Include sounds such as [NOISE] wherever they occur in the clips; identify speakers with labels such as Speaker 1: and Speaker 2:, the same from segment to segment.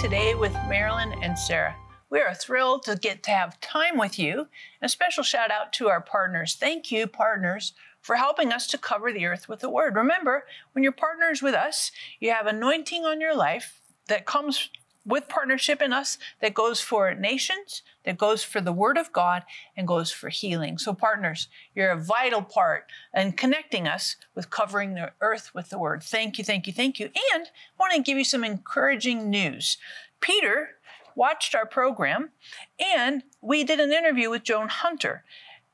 Speaker 1: Today with Marilyn and Sarah. We are thrilled to get to have time with you. A special shout out to our partners. Thank you, partners, for helping us to cover the earth with the word. Remember, when you're partners with us, you have anointing on your life that comes with partnership in us that goes for nations, that goes for the Word of God, and goes for healing. So, partners, you're a vital part in connecting us with covering the earth with the Word. Thank you, thank you, thank you. And I want to give you some encouraging news. Peter watched our program, and we did an interview with Joan Hunter.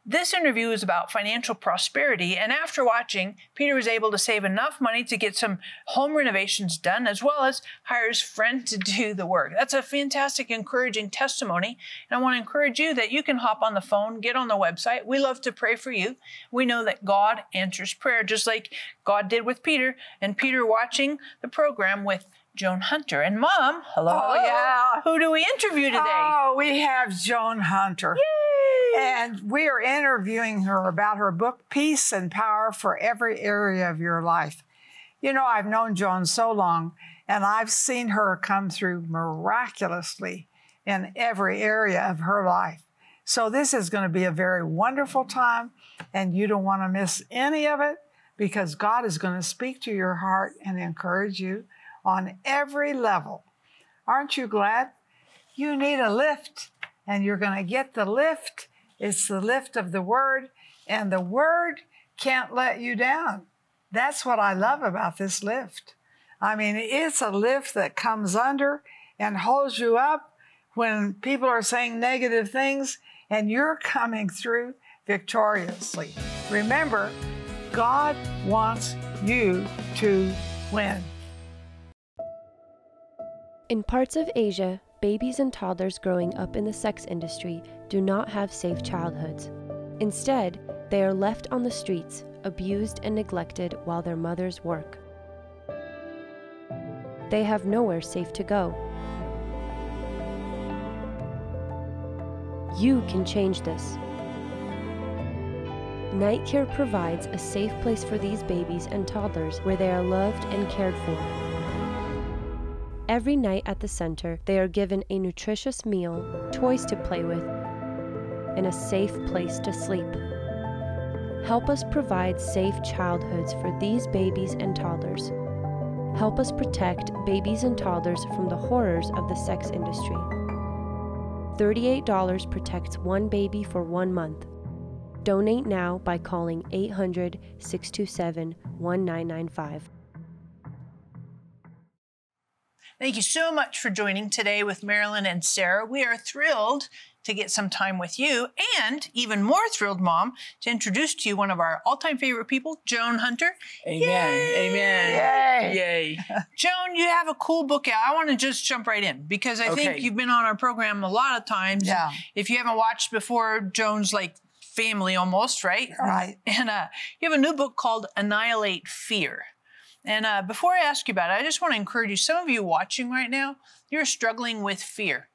Speaker 1: This interview is about financial prosperity, and after watching, Peter was able to save enough money to get some home renovations done, as well as hire his friend to do the work. That's a fantastic, encouraging testimony, and I want to encourage you that you can hop on the phone, get on the website. We love to pray for you. We know that God answers prayer, just like God did with Peter, and Peter watching the program with Joan Hunter. And Mom, hello.
Speaker 2: Oh, yeah.
Speaker 1: Who do we interview today?
Speaker 2: Oh, we have Joan Hunter.
Speaker 1: Yay!
Speaker 2: And we are interviewing her about her book, Peace and Power for Every Area of Your Life. You know, I've known Joan so long, and I've seen her come through miraculously in every area of her life. So, this is going to be a very wonderful time, and you don't want to miss any of it because God is going to speak to your heart and encourage you on every level. Aren't you glad? You need a lift, and you're going to get the lift. It's the lift of the Word, and the Word can't let you down. That's what I love about this lift. I mean, it's a lift that comes under and holds you up when people are saying negative things, and you're coming through victoriously. Remember, God wants you to win.
Speaker 3: In parts of Asia, babies and toddlers growing up in the sex industry do not have safe childhoods. Instead, they are left on the streets, abused and neglected while their mothers work. They have nowhere safe to go. You can change this. Night Care provides a safe place for these babies and toddlers where they are loved and cared for. Every night at the center, they are given a nutritious meal, toys to play with, and a safe place to sleep. Help us provide safe childhoods for these babies and toddlers. Help us protect babies and toddlers from the horrors of the sex industry. $38 protects one baby for one month. Donate now by calling 800 627 1995.
Speaker 1: Thank you so much for joining today with Marilyn and Sarah. We are thrilled to get some time with you, and even more thrilled, Mom, to introduce to you one of our all time favorite people, Joan Hunter.
Speaker 4: Amen.
Speaker 1: Yay!
Speaker 4: Amen.
Speaker 2: Yay!
Speaker 4: Yay. [LAUGHS]
Speaker 1: Joan, you have a cool book out. I want to just jump right in because I think you've been on our program a lot of times.
Speaker 2: Yeah.
Speaker 1: If you haven't watched before, Joan's like family almost, right?
Speaker 2: Right.
Speaker 1: And uh, you have a new book called Annihilate Fear. And uh, before I ask you about it, I just want to encourage you. Some of you watching right now, you're struggling with fear,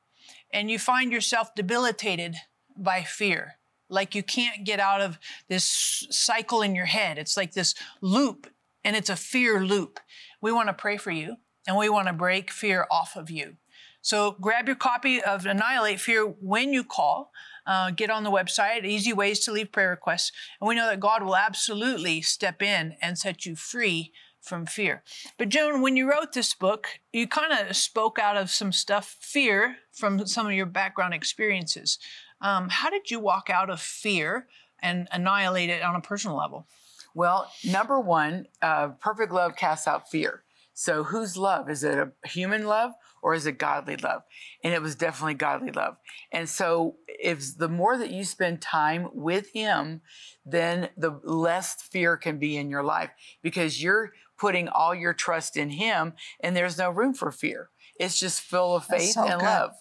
Speaker 1: and you find yourself debilitated by fear. Like you can't get out of this cycle in your head. It's like this loop, and it's a fear loop. We want to pray for you, and we want to break fear off of you. So grab your copy of Annihilate Fear when you call. Uh, get on the website, easy ways to leave prayer requests. And we know that God will absolutely step in and set you free from fear. But Joan, when you wrote this book, you kind of spoke out of some stuff, fear, from some of your background experiences. Um, how did you walk out of fear and annihilate it on a personal level?
Speaker 4: Well, number one, uh, perfect love casts out fear. So, whose love? Is it a human love or is it godly love? And it was definitely godly love. And so, if the more that you spend time with Him, then the less fear can be in your life because you're putting all your trust in Him and there's no room for fear. It's just full of faith
Speaker 2: so
Speaker 4: and
Speaker 2: good.
Speaker 4: love.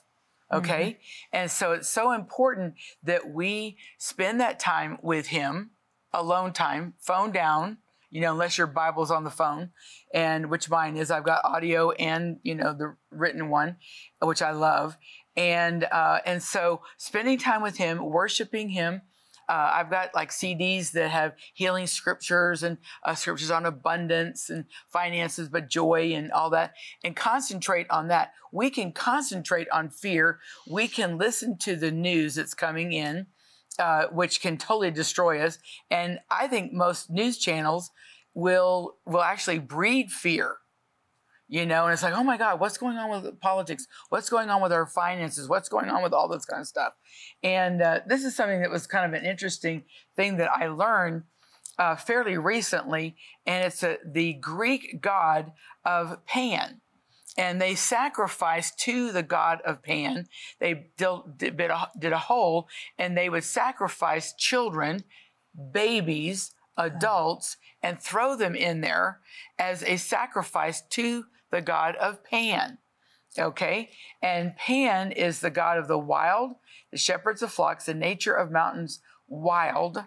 Speaker 4: Okay. And so it's so important that we spend that time with Him, alone time, phone down, you know, unless your Bible's on the phone, and which mine is. I've got audio and, you know, the written one, which I love. And, uh, and so spending time with Him, worshiping Him, Uh, I've got like CDs that have healing scriptures and uh, scriptures on abundance and finances, but joy and all that, and concentrate on that. We can concentrate on fear. We can listen to the news that's coming in, uh, which can totally destroy us. And I think most news channels will will actually breed fear you know, and it's like, oh my God, what's going on with politics? What's going on with our finances? What's going on with all this kind of stuff? And uh, this is something that was kind of an interesting thing that I learned uh, fairly recently, and it's a, the Greek god of Pan. And they sacrificed to the god of Pan. They did a, did a hole, and they would sacrifice children, babies, adults, and throw them in there as a sacrifice to the god of Pan. Okay? And Pan is the god of the wild, the shepherds of flocks, the nature of mountains wild,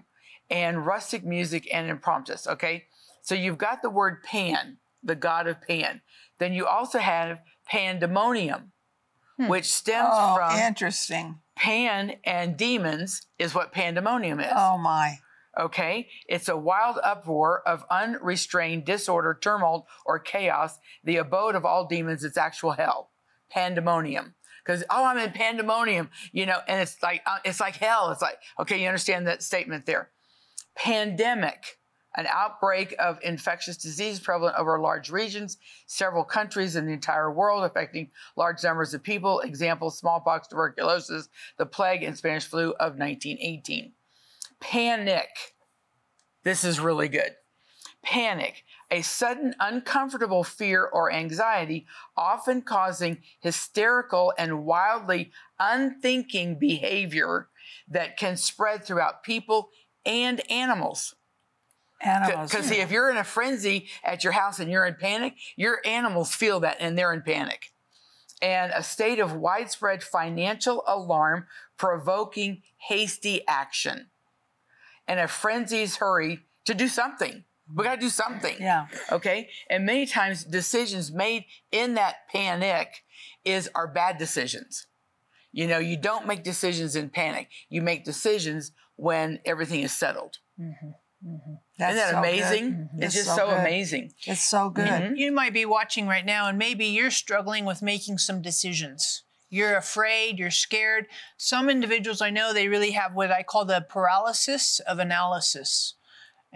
Speaker 4: and rustic music and impromptus. Okay? So you've got the word Pan, the god of Pan. Then you also have pandemonium, hmm. which stems
Speaker 2: oh,
Speaker 4: from
Speaker 2: interesting.
Speaker 4: Pan and demons is what pandemonium is.
Speaker 2: Oh my.
Speaker 4: Okay? It's a wild uproar of unrestrained disorder, tumult, or chaos, the abode of all demons. It's actual hell, pandemonium. Because oh, I'm in pandemonium, you know, and it's like uh, it's like hell. It's like okay, you understand that statement there. Pandemic, an outbreak of infectious disease prevalent over large regions, several countries in the entire world, affecting large numbers of people. Example: smallpox, tuberculosis, the plague, and Spanish flu of 1918 Panic. This is really good. Panic, a sudden uncomfortable fear or anxiety, often causing hysterical and wildly unthinking behavior that can spread throughout people and animals.
Speaker 2: Animals.
Speaker 4: Because see, if you're in a frenzy at your house and you're in panic, your animals feel that and they're in panic. And a state of widespread financial alarm provoking hasty action and a frenzied hurry to do something. We got to do something.
Speaker 2: Yeah.
Speaker 4: Okay. And many times decisions made in that panic is our bad decisions. You know, you don't make decisions in panic. You make decisions when everything is settled. Mm-hmm. Mm-hmm. Isn't that so amazing? Mm-hmm. It's just so, so amazing.
Speaker 2: It's so good. Mm-hmm.
Speaker 1: You might be watching right now, and maybe you're struggling with making some decisions. You're afraid, you're scared. Some individuals I know, they really have what I call the paralysis of analysis.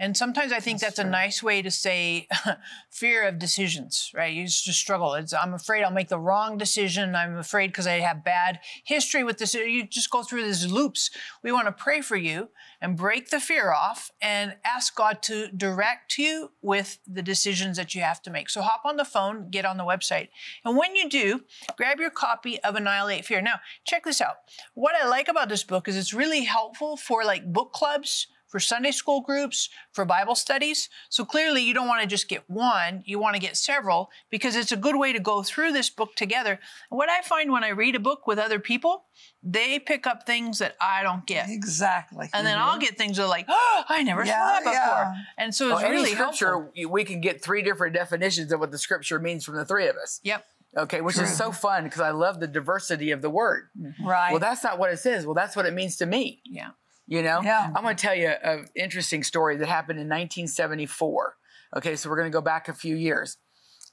Speaker 1: And sometimes I think that's, that's a nice way to say [LAUGHS] fear of decisions, right? You just struggle. It's, I'm afraid I'll make the wrong decision. I'm afraid because I have bad history with this. You just go through these loops. We want to pray for you and break the fear off and ask God to direct you with the decisions that you have to make. So hop on the phone, get on the website. And when you do, grab your copy of Annihilate Fear. Now, check this out. What I like about this book is it's really helpful for like book clubs for Sunday school groups, for Bible studies. So clearly, you don't want to just get one, you want to get several because it's a good way to go through this book together. And what I find when I read a book with other people, they pick up things that I don't get.
Speaker 2: Exactly.
Speaker 1: And then mm-hmm. I'll get things that are like, oh, I never yeah, saw that before. Yeah. And so it's well, really
Speaker 4: scripture,
Speaker 1: helpful.
Speaker 4: We can get three different definitions of what the scripture means from the three of us.
Speaker 1: Yep.
Speaker 4: Okay, which True. is so fun because I love the diversity of the word.
Speaker 2: Right.
Speaker 4: Well, that's not what it says. Well, that's what it means to me.
Speaker 1: Yeah.
Speaker 4: You know,
Speaker 2: yeah.
Speaker 4: I'm going to tell you an interesting story that happened in 1974. Okay, so we're going to go back a few years.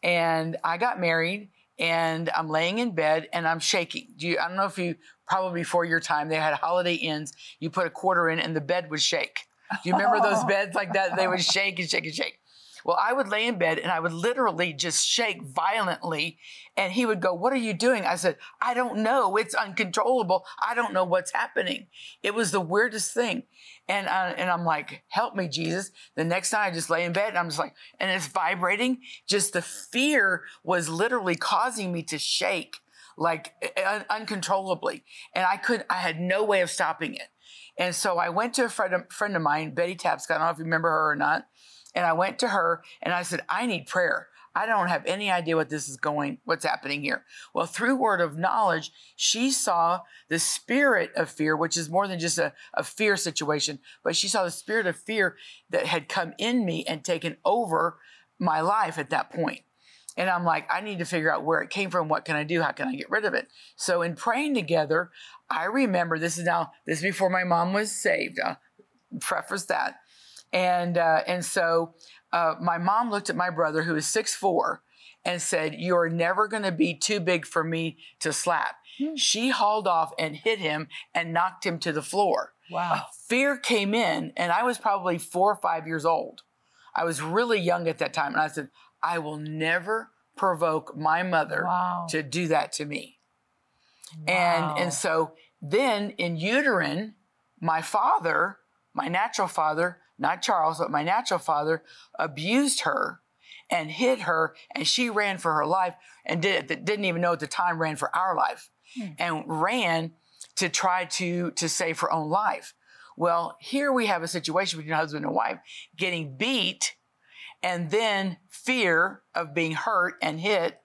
Speaker 4: And I got married and I'm laying in bed and I'm shaking. Do you, I don't know if you, probably before your time, they had Holiday Inns. You put a quarter in and the bed would shake. Do you remember those [LAUGHS] beds like that? They would shake and shake and shake. Well, I would lay in bed and I would literally just shake violently. And he would go, What are you doing? I said, I don't know. It's uncontrollable. I don't know what's happening. It was the weirdest thing. And, uh, and I'm like, help me, Jesus. The next night I just lay in bed and I'm just like, and it's vibrating. Just the fear was literally causing me to shake like un- uncontrollably. And I couldn't. I had no way of stopping it. And so I went to a friend friend of mine, Betty Tapscott. I don't know if you remember her or not. And I went to her and I said, I need prayer. I don't have any idea what this is going, what's happening here. Well, through word of knowledge, she saw the spirit of fear, which is more than just a, a fear situation, but she saw the spirit of fear that had come in me and taken over my life at that point. And I'm like, I need to figure out where it came from. What can I do? How can I get rid of it? So in praying together, I remember this is now, this is before my mom was saved. Uh, preface that. And uh, and so uh, my mom looked at my brother, who is six four, and said, "You're never going to be too big for me to slap." Hmm. She hauled off and hit him and knocked him to the floor.
Speaker 1: Wow.
Speaker 4: Fear came in, and I was probably four or five years old. I was really young at that time, and I said, "I will never provoke my mother wow. to do that to me." Wow. And and so then in uterine, my father, my natural father, not Charles, but my natural father, abused her and hit her, and she ran for her life and did, didn't even know at the time ran for our life hmm. and ran to try to, to save her own life. Well, here we have a situation between husband and wife getting beat and then fear of being hurt and hit.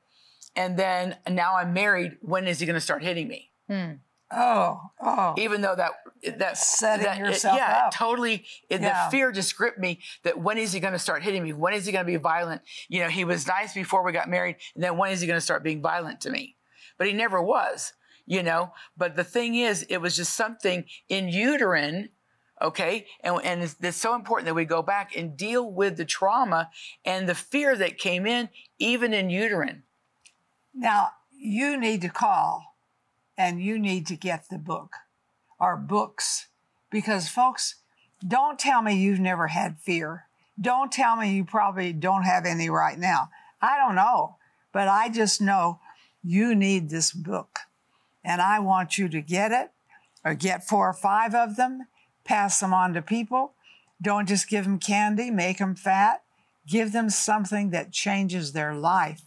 Speaker 4: And then now I'm married. When is he going to start hitting me?
Speaker 2: Hmm. Oh, oh.
Speaker 4: Even though that that
Speaker 2: setting
Speaker 4: that,
Speaker 2: yourself
Speaker 4: it, yeah,
Speaker 2: up.
Speaker 4: totally. It, yeah. The fear just gripped me. That when is he going to start hitting me? When is he going to be violent? You know, he was nice before we got married, and then when is he going to start being violent to me? But he never was. You know. But the thing is, it was just something in uterine. Okay, and and it's, it's so important that we go back and deal with the trauma and the fear that came in, even in uterine.
Speaker 2: Now you need to call and you need to get the book or books because, folks, don't tell me you've never had fear. Don't tell me you probably don't have any right now. I don't know, but I just know you need this book. And I want you to get it or get four or five of them, pass them on to people. Don't just give them candy, make them fat. Give them something that changes their life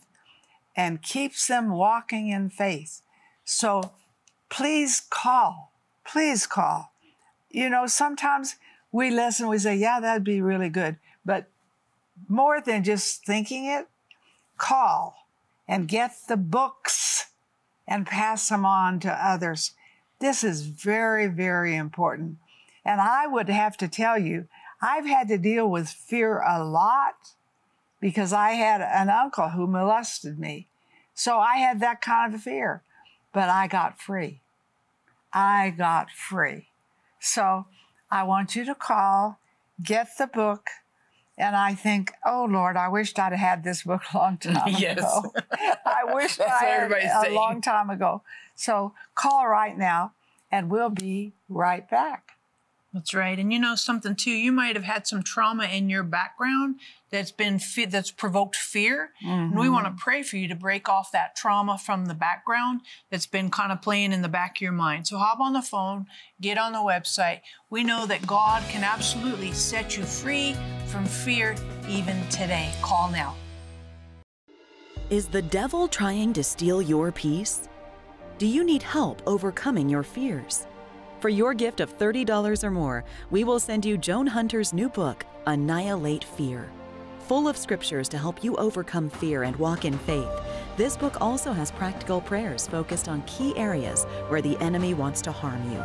Speaker 2: and keeps them walking in faith. So please call. Please call. You know, sometimes we listen, we say, yeah, that'd be really good. But more than just thinking it, call and get the books and pass them on to others. This is very, very important. And I would have to tell you, I've had to deal with fear a lot because I had an uncle who molested me. So I had that kind of fear, but I got free. I got free. So I want you to call, get the book, and I think, oh Lord, I wished I'd had this book a [LAUGHS] long time [LAUGHS] ago. yes. I wish [LAUGHS] I had a saying. long time ago. So call right now, and we'll be right back.
Speaker 1: That's right. And you know something too, you might have had some trauma in your background that's been fe- that's provoked fear. Mm-hmm. And we want to mm-hmm. pray for you to break off that trauma from the background that's been kind of playing in the back of your mind. So hop on the phone, get on the website. We know that God can absolutely set you free from fear even today. Call now.
Speaker 5: Is the devil trying to steal your peace? Do you need help overcoming your fears? For your gift of $30 or more, we will send you Joan Hunter's new book, Annihilate Fear. Full of scriptures to help you overcome fear and walk in faith, this book also has practical prayers focused on key areas where the enemy wants to harm you.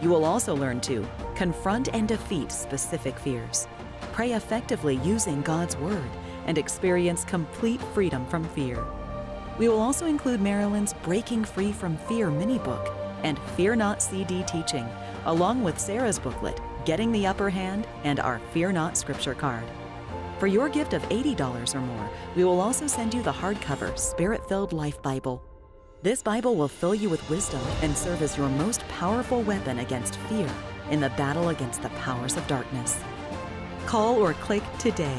Speaker 5: You will also learn to confront and defeat specific fears, pray effectively using God's Word, and experience complete freedom from fear. We will also include Marilyn's Breaking Free from Fear mini book and Fear Not CD teaching, along with Sarah's booklet, Getting the Upper Hand, and our Fear Not scripture card. For your gift of $80 or more, we will also send you the hardcover Spirit Filled Life Bible. This Bible will fill you with wisdom and serve as your most powerful weapon against fear in the battle against the powers of darkness. Call or click today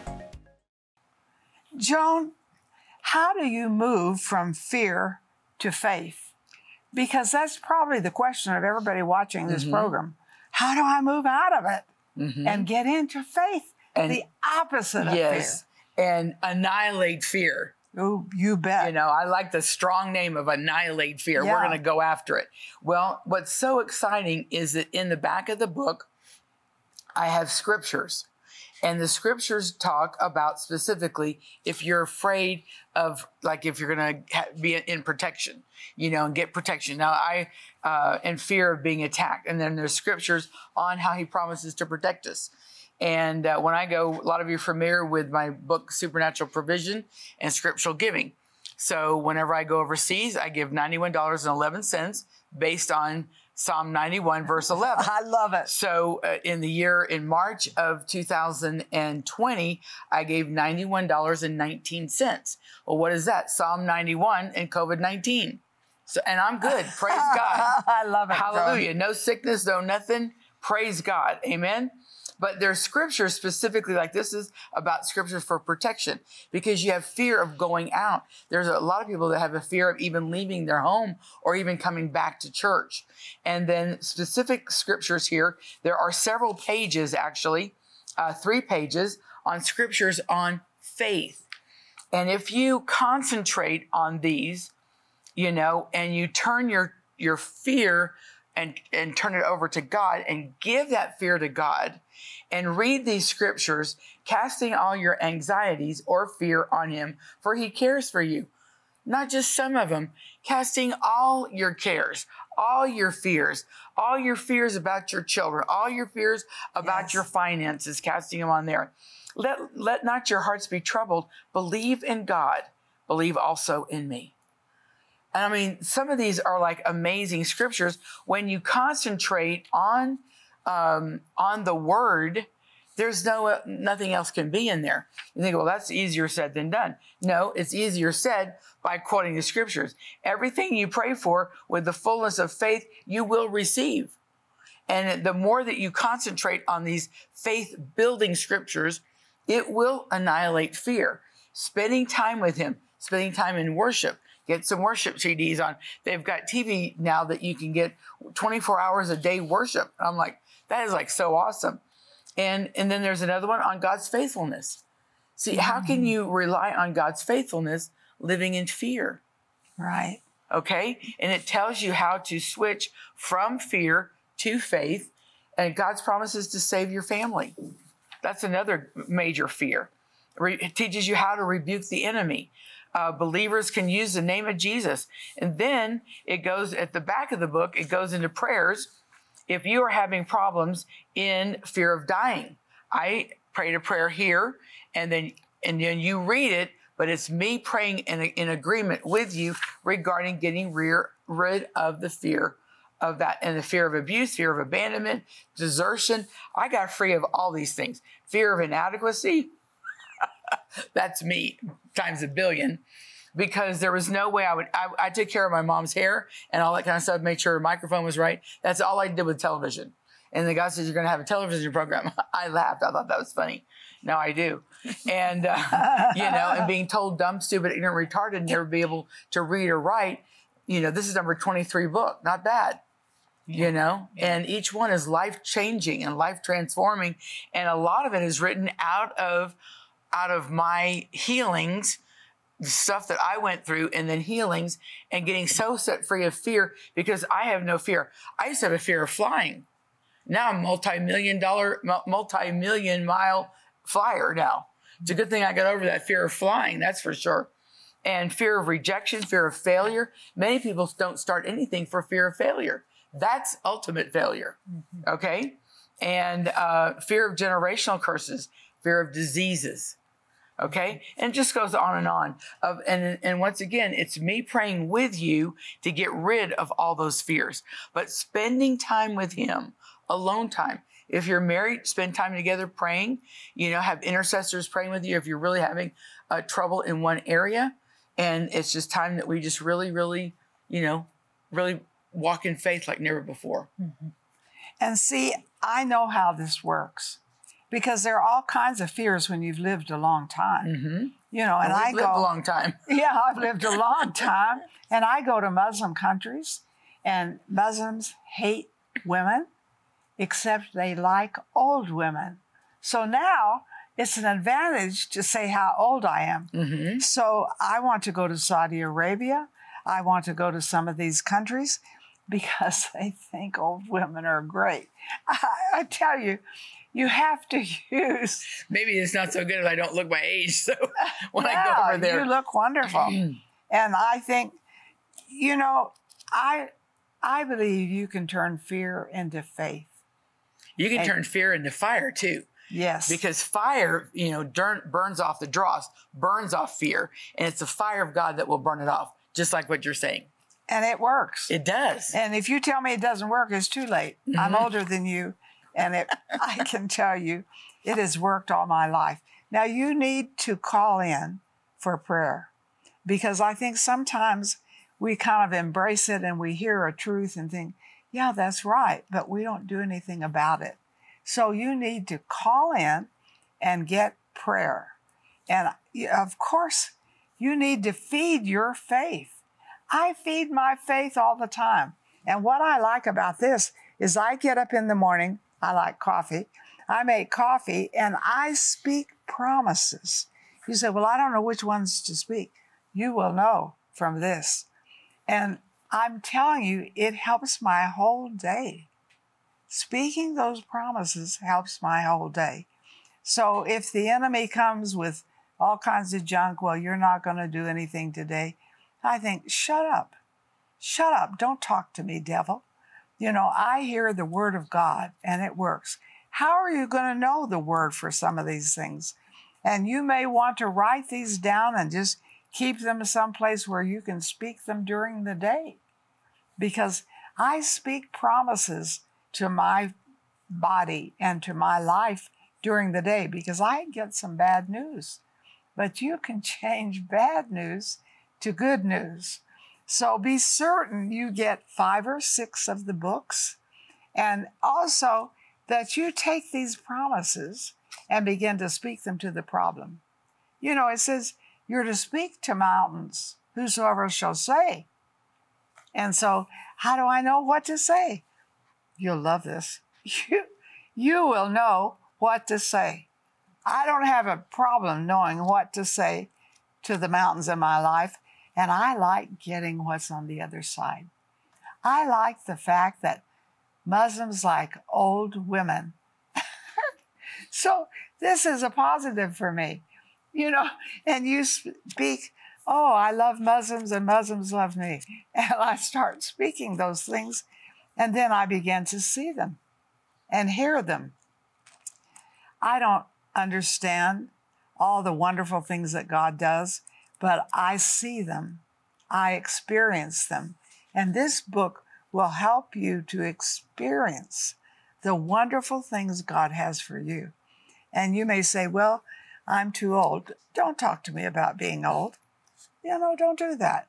Speaker 2: Joan, how do you move from fear to faith? Because that's probably the question of everybody watching this
Speaker 4: Mm-hmm.
Speaker 2: program. How do I move out of it and get into faith?
Speaker 4: And-
Speaker 2: the opposite of
Speaker 4: Yes. And annihilate fear.
Speaker 2: fear. Oh, you bet.
Speaker 4: You know, I like the strong name of annihilate fear. We're going to go after it. Well, what's so exciting is that in the back of the book, I have scriptures. And the scriptures talk about specifically if you're afraid of, like, if you're going to be in protection, you know, and get protection. Now, I, uh, in fear of being attacked. And then there's scriptures on how he promises to protect us. And uh, when I go, a lot of you are familiar with my book, Supernatural Provision and Scriptural Giving. So whenever I go overseas, I give $91.11 based on Psalm 91, verse [LAUGHS] 11.
Speaker 2: I love it.
Speaker 4: So uh, in the year, in March of 2020, I gave $91.19. Well, what is that? Psalm 91 and COVID 19. So, and I'm good. Praise [LAUGHS] God.
Speaker 2: I love it.
Speaker 4: Hallelujah. No sickness, no nothing. Praise God. Amen. But there's scriptures specifically like this is about scriptures for protection because you have fear of going out. There's a lot of people that have a fear of even leaving their home or even coming back to church. And then specific scriptures here, there are several pages actually, uh, three pages on scriptures on faith. And if you concentrate on these, you know, and you turn your your fear and and turn it over to God and give that fear to God and read these scriptures, casting all your anxieties or fear on him, for he cares for you. Not just some of them, casting all your cares, all your fears, all your fears about your children, all your fears about
Speaker 2: Yes.
Speaker 4: your finances, casting them on there. Let, let not your hearts be troubled. Believe in God. Believe also in me. And I mean, some of these are like amazing scriptures. When you concentrate on um, on the word, there's no nothing else can be in there. You think, well, that's easier said than done. No, it's easier said by quoting the scriptures. Everything you pray for with the fullness of faith, you will receive. And the more that you concentrate on these faith building scriptures, it will annihilate fear. Spending time with Him, spending time in worship. Get some worship CDs on. They've got TV now that you can get 24 hours a day worship. I'm like, that is like so awesome. And and then there's another one on God's faithfulness. See, how can mm. you rely on God's faithfulness living in fear?
Speaker 2: Right.
Speaker 4: okay? And it tells you how to switch from fear to faith and God's promises to save your family. That's another major fear. It teaches you how to rebuke the enemy. Uh, believers can use the name of Jesus. And then it goes at the back of the book, it goes into prayers. If you are having problems in fear of dying, I prayed a prayer here and then and then you read it, but it's me praying in, in agreement with you regarding getting rear, rid of the fear of that and the fear of abuse, fear of abandonment, desertion. I got free of all these things. Fear of inadequacy, that's me times a billion because there was no way I would. I, I took care of my mom's hair and all that kind of stuff, made sure her microphone was right. That's all I did with television. And the guy says, You're going to have a television program. [LAUGHS] I laughed. I thought that was funny. Now I do. And, uh, you know, and being told dumb, stupid, ignorant, retarded, never be able to read or write, you know, this is number 23 book. Not bad you know and each one is life changing and life transforming and a lot of it is written out of out of my healings the stuff that I went through and then healings and getting so set free of fear because I have no fear. I used to have a fear of flying. Now I'm multi-million dollar, mul- multi-million mile flyer now. It's a good thing I got over that fear of flying, that's for sure. And fear of rejection, fear of failure. Many people don't start anything for fear of failure. That's ultimate failure. Okay? And uh, fear of generational curses, fear of diseases. Okay. And it just goes on and on. Of and and once again, it's me praying with you to get rid of all those fears. But spending time with him, alone time. If you're married, spend time together praying. You know, have intercessors praying with you if you're really having uh, trouble in one area. And it's just time that we just really, really, you know, really walk in faith like never before.
Speaker 2: And see, I know how this works because there are all kinds of fears when you've lived a long time.
Speaker 4: Mm-hmm.
Speaker 2: You know, and
Speaker 4: We've
Speaker 2: I
Speaker 4: lived
Speaker 2: go
Speaker 4: a long time. [LAUGHS]
Speaker 2: Yeah, I've [LAUGHS] lived a long time. And I go to Muslim countries, and Muslims hate women, except they like old women. So now it's an advantage to say how old I am.
Speaker 4: Mm-hmm.
Speaker 2: So I want to go to Saudi Arabia. I want to go to some of these countries [LAUGHS] because they think old women are great. I, I tell you, you have to [LAUGHS] use.
Speaker 4: Maybe it's not so good if I don't look my age. So [LAUGHS] when I go over there,
Speaker 2: you look wonderful. [CLEARS THROAT] and I think, you know, I I believe you can turn fear into faith.
Speaker 4: you can
Speaker 2: and-
Speaker 4: turn fear into fire too.
Speaker 2: Yes.
Speaker 4: Because fire, you know, burns off the dross, burns off fear, and it's the fire of God that will burn it off, just like what you're saying.
Speaker 2: and it works.
Speaker 4: It does.
Speaker 2: and if you tell me it doesn't work, it's too late. I'm
Speaker 4: Mm-hmm.
Speaker 2: older than you, and it, [LAUGHS] I can tell you it has worked all my life. Now you need to call in for prayer because I think sometimes we kind of embrace it and we hear a truth and think, yeah, that's right, but we don't do anything about it. So you need to call in and get prayer. And of course, you need to feed your faith. I feed my faith all the time. And what I like about this is I get up in the morning, I like coffee. I make coffee and I speak promises. You say, Well, I don't know which ones to speak. You will know from this. And I'm telling you, it helps my whole day. Speaking those promises helps my whole day. So if the enemy comes with all kinds of junk, well, you're not going to do anything today. I think, shut up. Shut up. Don't talk to me, devil. You know, I hear the word of God and it works. How are you going to know the word for some of these things? And you may want to write these down and just keep them someplace where you can speak them during the day. Because I speak promises to my body and to my life during the day because I get some bad news. But you can [LAUGHS] change bad news to good news. So be certain you get five or six of the books, and also that you take these promises and begin to speak them to the problem. You know, it says you're to speak to mountains, whosoever shall say. And so, how do I know what to say? You'll love this. You, you will know what to say. I don't have a problem knowing what to say to the mountains in my life, and I like getting what's on the other side. I like the fact that Muslims like old women. [LAUGHS] so this is a positive for me, you know, and you speak, oh, I love Muslims and Muslims love me. [LAUGHS] And I start speaking those things, and then I begin to see them and hear them. I don't understand all the wonderful things that God does, but I see them, I experience them. And this book will help you to experience the wonderful things God has for you. And you may say, Well, I'm too old. Don't talk to me about being old. You know, don't do that.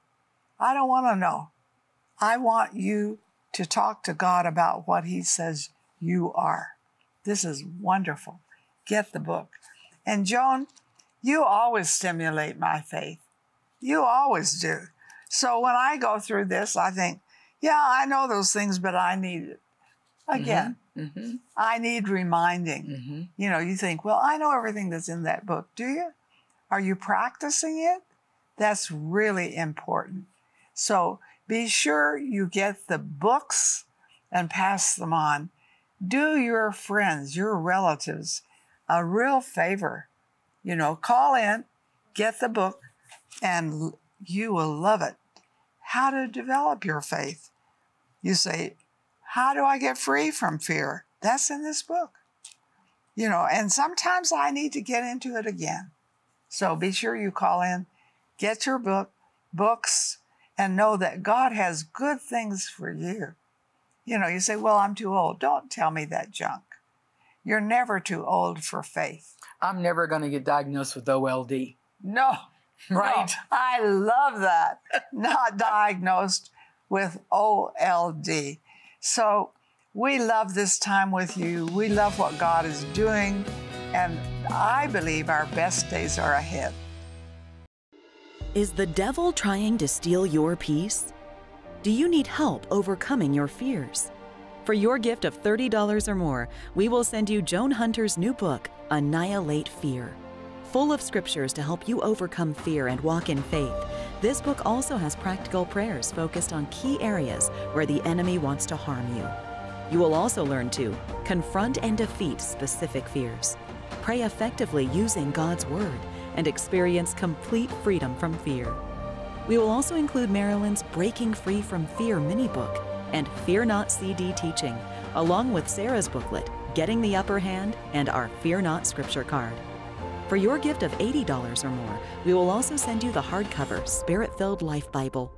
Speaker 2: I don't want to know. I want you to talk to God about what He says you are. This is wonderful. Get the book. And Joan, you always stimulate my faith. You always do. So when I go through this, I think, yeah, I know those things, but I need it. Again,
Speaker 4: Mm-hmm.
Speaker 2: I need reminding.
Speaker 4: Mm-hmm.
Speaker 2: You know, you think, well, I know everything that's in that book. Do you? Are you practicing it? That's really important. So be sure you get the books and pass them on. Do your friends, your relatives, a real favor. You know, call in, get the book, and you will love it. How to develop your faith. You say, How do I get free from fear? That's in this book. You know, and sometimes I need to get into it again. So be sure you call in, get your book, books, and know that God has good things for you. You know, you say, Well, I'm too old. Don't tell me that junk. You're never too old for faith.
Speaker 4: I'm never going to get diagnosed with OLD.
Speaker 2: No, [LAUGHS]
Speaker 4: Right.
Speaker 2: no. I love that. Not diagnosed with OLD. So we love this time with you. We love what God is doing. And I believe our best days are ahead.
Speaker 5: Is the devil trying to steal your peace? Do you need help overcoming your fears? For your gift of $30 or more, we will send you Joan Hunter's new book, Annihilate Fear. Full of scriptures to help you overcome fear and walk in faith, this book also has practical prayers focused on key areas where the enemy wants to harm you. You will also learn to confront and defeat specific fears, pray effectively using God's Word, and experience complete freedom from fear. We will also include Marilyn's Breaking Free from Fear mini book and Fear Not CD teaching, along with Sarah's booklet, Getting the Upper Hand, and our Fear Not scripture card. For your gift of $80 or more, we will also send you the hardcover Spirit Filled Life Bible.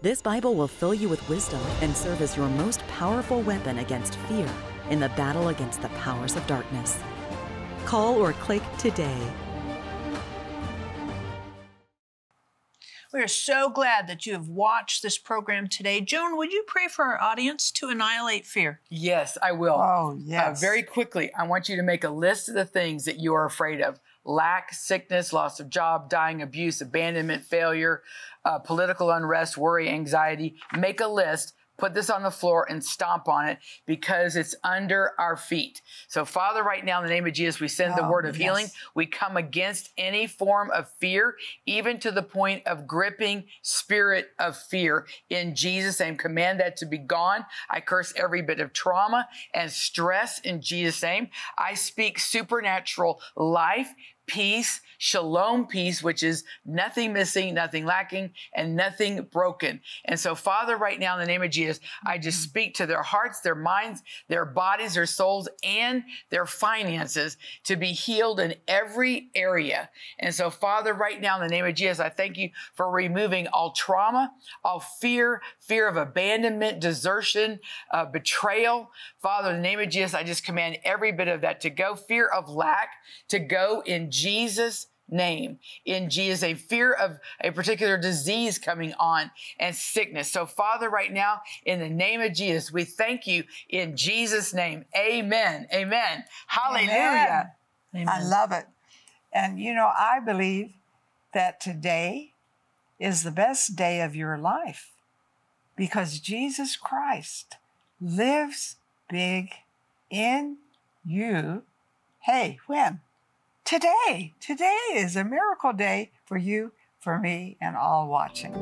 Speaker 5: This Bible will fill you with wisdom and serve as your most powerful weapon against fear in the battle against the powers of darkness. Call or click today.
Speaker 1: We are so glad that you have watched this program today. Joan, would you pray for our audience to annihilate fear?
Speaker 4: Yes, I will.
Speaker 2: Oh,
Speaker 4: Uh,
Speaker 2: yes.
Speaker 4: very quickly, I want you to make a list of the things that you are afraid of lack, sickness, loss of job, dying, abuse, abandonment, failure, uh, political unrest, worry, anxiety. Make a list. Put this on the floor and stomp on it because it's under our feet. So, Father, right now, in the name of Jesus, we send the
Speaker 2: Oh,
Speaker 4: word of healing. We come against any form of fear, even to the point of gripping spirit of fear. In Jesus' name, command that to be gone. I curse every bit of trauma and stress in Jesus' name. I speak supernatural life, peace, shalom peace, which is nothing missing, nothing lacking, and nothing broken. And so, Father, right now, in the name of Jesus, I just speak to their hearts, their minds, their bodies, their souls, and their finances to be healed in every area. And so, Father, right now, in the name of Jesus, I thank you for removing all trauma, all fear, fear of abandonment, desertion, uh, betrayal. Father, in the name of Jesus, I just command every bit of that to go, fear of lack to go in Jesus' name. In Jesus' a fear of a particular disease coming on and sickness. So, Father, right now, in the name of Jesus, we thank you in Jesus' name. Amen. Amen. Hallelujah.
Speaker 2: Amen. I love it. And you know, I believe that today is the best day of your life because Jesus Christ lives big in you. Hey, when? Today. Today is a miracle day for you, for me, and all watching.